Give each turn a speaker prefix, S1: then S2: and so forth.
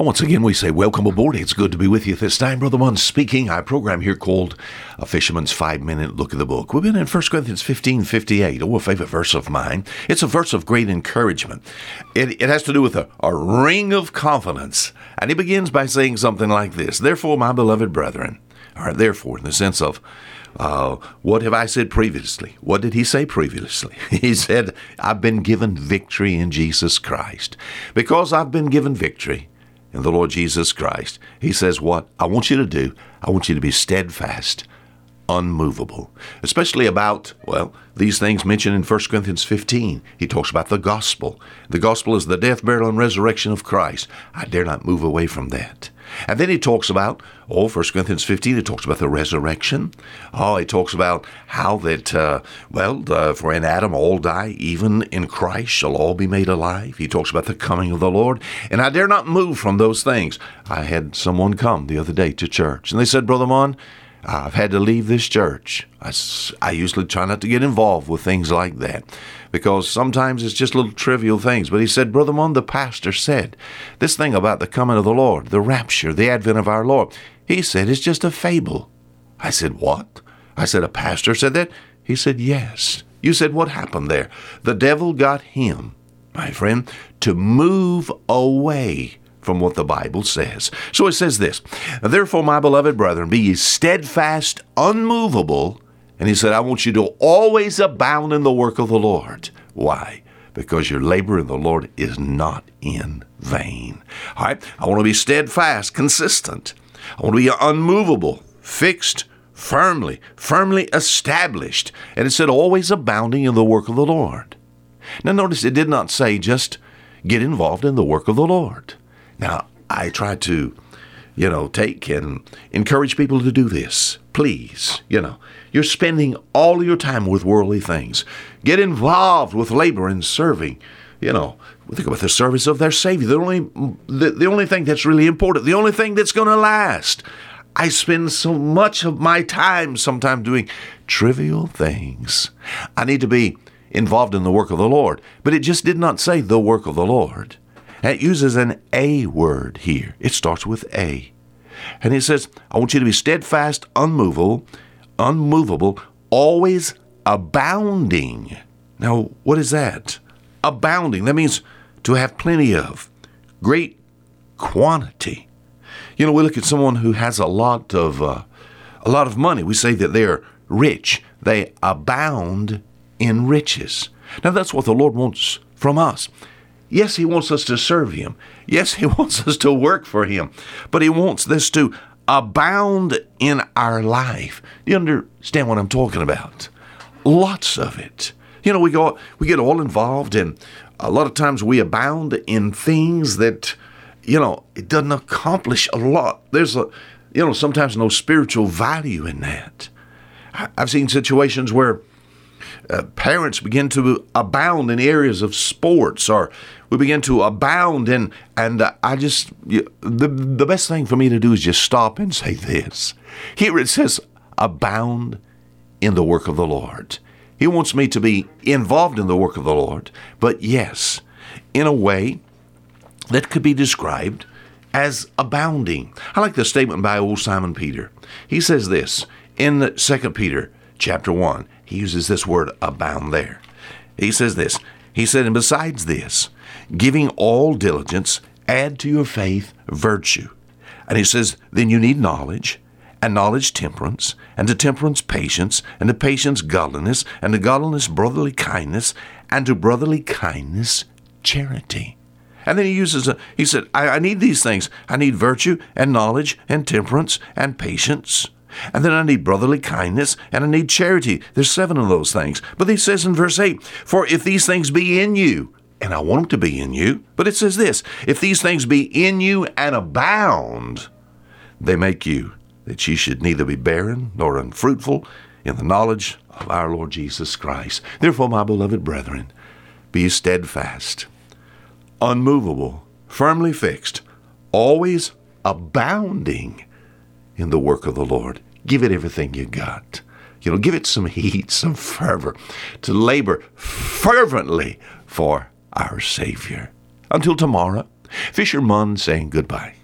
S1: Once again, we say welcome aboard. It's good to be with you this time. Brother One speaking. Our program here called A Fisherman's Five Minute Look at the Book. We've been in 1 Corinthians 15 58, oh, a favorite verse of mine. It's a verse of great encouragement. It, it has to do with a, a ring of confidence. And he begins by saying something like this Therefore, my beloved brethren, right, therefore, in the sense of, uh, what have I said previously? What did he say previously? He said, I've been given victory in Jesus Christ. Because I've been given victory, in the Lord Jesus Christ. He says, What I want you to do, I want you to be steadfast, unmovable. Especially about, well, these things mentioned in 1 Corinthians 15. He talks about the gospel. The gospel is the death, burial, and resurrection of Christ. I dare not move away from that. And then he talks about, oh, 1 Corinthians 15, he talks about the resurrection. Oh, he talks about how that, uh, well, for in Adam all die, even in Christ shall all be made alive. He talks about the coming of the Lord. And I dare not move from those things. I had someone come the other day to church, and they said, Brother Mon, I've had to leave this church. I, I usually try not to get involved with things like that because sometimes it's just little trivial things. But he said, Brother Mon, the pastor said, this thing about the coming of the Lord, the rapture, the advent of our Lord, he said it's just a fable. I said, What? I said, A pastor said that? He said, Yes. You said, What happened there? The devil got him, my friend, to move away from what the Bible says. So it says this Therefore, my beloved brethren, be ye steadfast, unmovable. And he said, I want you to always abound in the work of the Lord. Why? Because your labor in the Lord is not in vain. All right? I want to be steadfast, consistent. I want to be unmovable, fixed, firmly, firmly established. And it said, always abounding in the work of the Lord. Now, notice it did not say just get involved in the work of the Lord. Now, I try to, you know, take and encourage people to do this. Please, you know, you're spending all your time with worldly things. Get involved with labor and serving. You know, think about the service of their Savior. The only, the, the only thing that's really important, the only thing that's going to last. I spend so much of my time sometimes doing trivial things. I need to be involved in the work of the Lord. But it just did not say the work of the Lord. It uses an A word here. It starts with A. And he says, I want you to be steadfast, unmovable, unmovable, always abounding. Now, what is that? Abounding. That means to have plenty of, great quantity. You know, we look at someone who has a lot of uh, a lot of money. We say that they're rich. They abound in riches. Now, that's what the Lord wants from us. Yes, He wants us to serve Him. Yes, He wants us to work for Him. But He wants this to abound in our life. Do you understand what I'm talking about? Lots of it. You know, we go we get all involved and a lot of times we abound in things that, you know, it doesn't accomplish a lot. There's a you know, sometimes no spiritual value in that. I've seen situations where uh, parents begin to abound in areas of sports or we begin to abound in and uh, i just the, the best thing for me to do is just stop and say this. Here it says abound in the work of the lord. He wants me to be involved in the work of the lord but yes in a way that could be described as abounding. I like the statement by old simon peter. He says this in 2 peter chapter 1 he uses this word abound there. He says this. He said, and besides this, giving all diligence, add to your faith virtue. And he says, then you need knowledge, and knowledge temperance, and to temperance patience, and to patience godliness, and to godliness brotherly kindness, and to brotherly kindness charity. And then he uses a, he said, I, I need these things. I need virtue and knowledge and temperance and patience. And then I need brotherly kindness and I need charity. There's seven of those things. But he says in verse 8, For if these things be in you, and I want them to be in you, but it says this if these things be in you and abound, they make you that ye should neither be barren nor unfruitful in the knowledge of our Lord Jesus Christ. Therefore, my beloved brethren, be steadfast, unmovable, firmly fixed, always abounding in the work of the Lord. Give it everything you got. You know, give it some heat, some fervor to labor fervently for our Savior. Until tomorrow, Fisher Fisherman saying goodbye.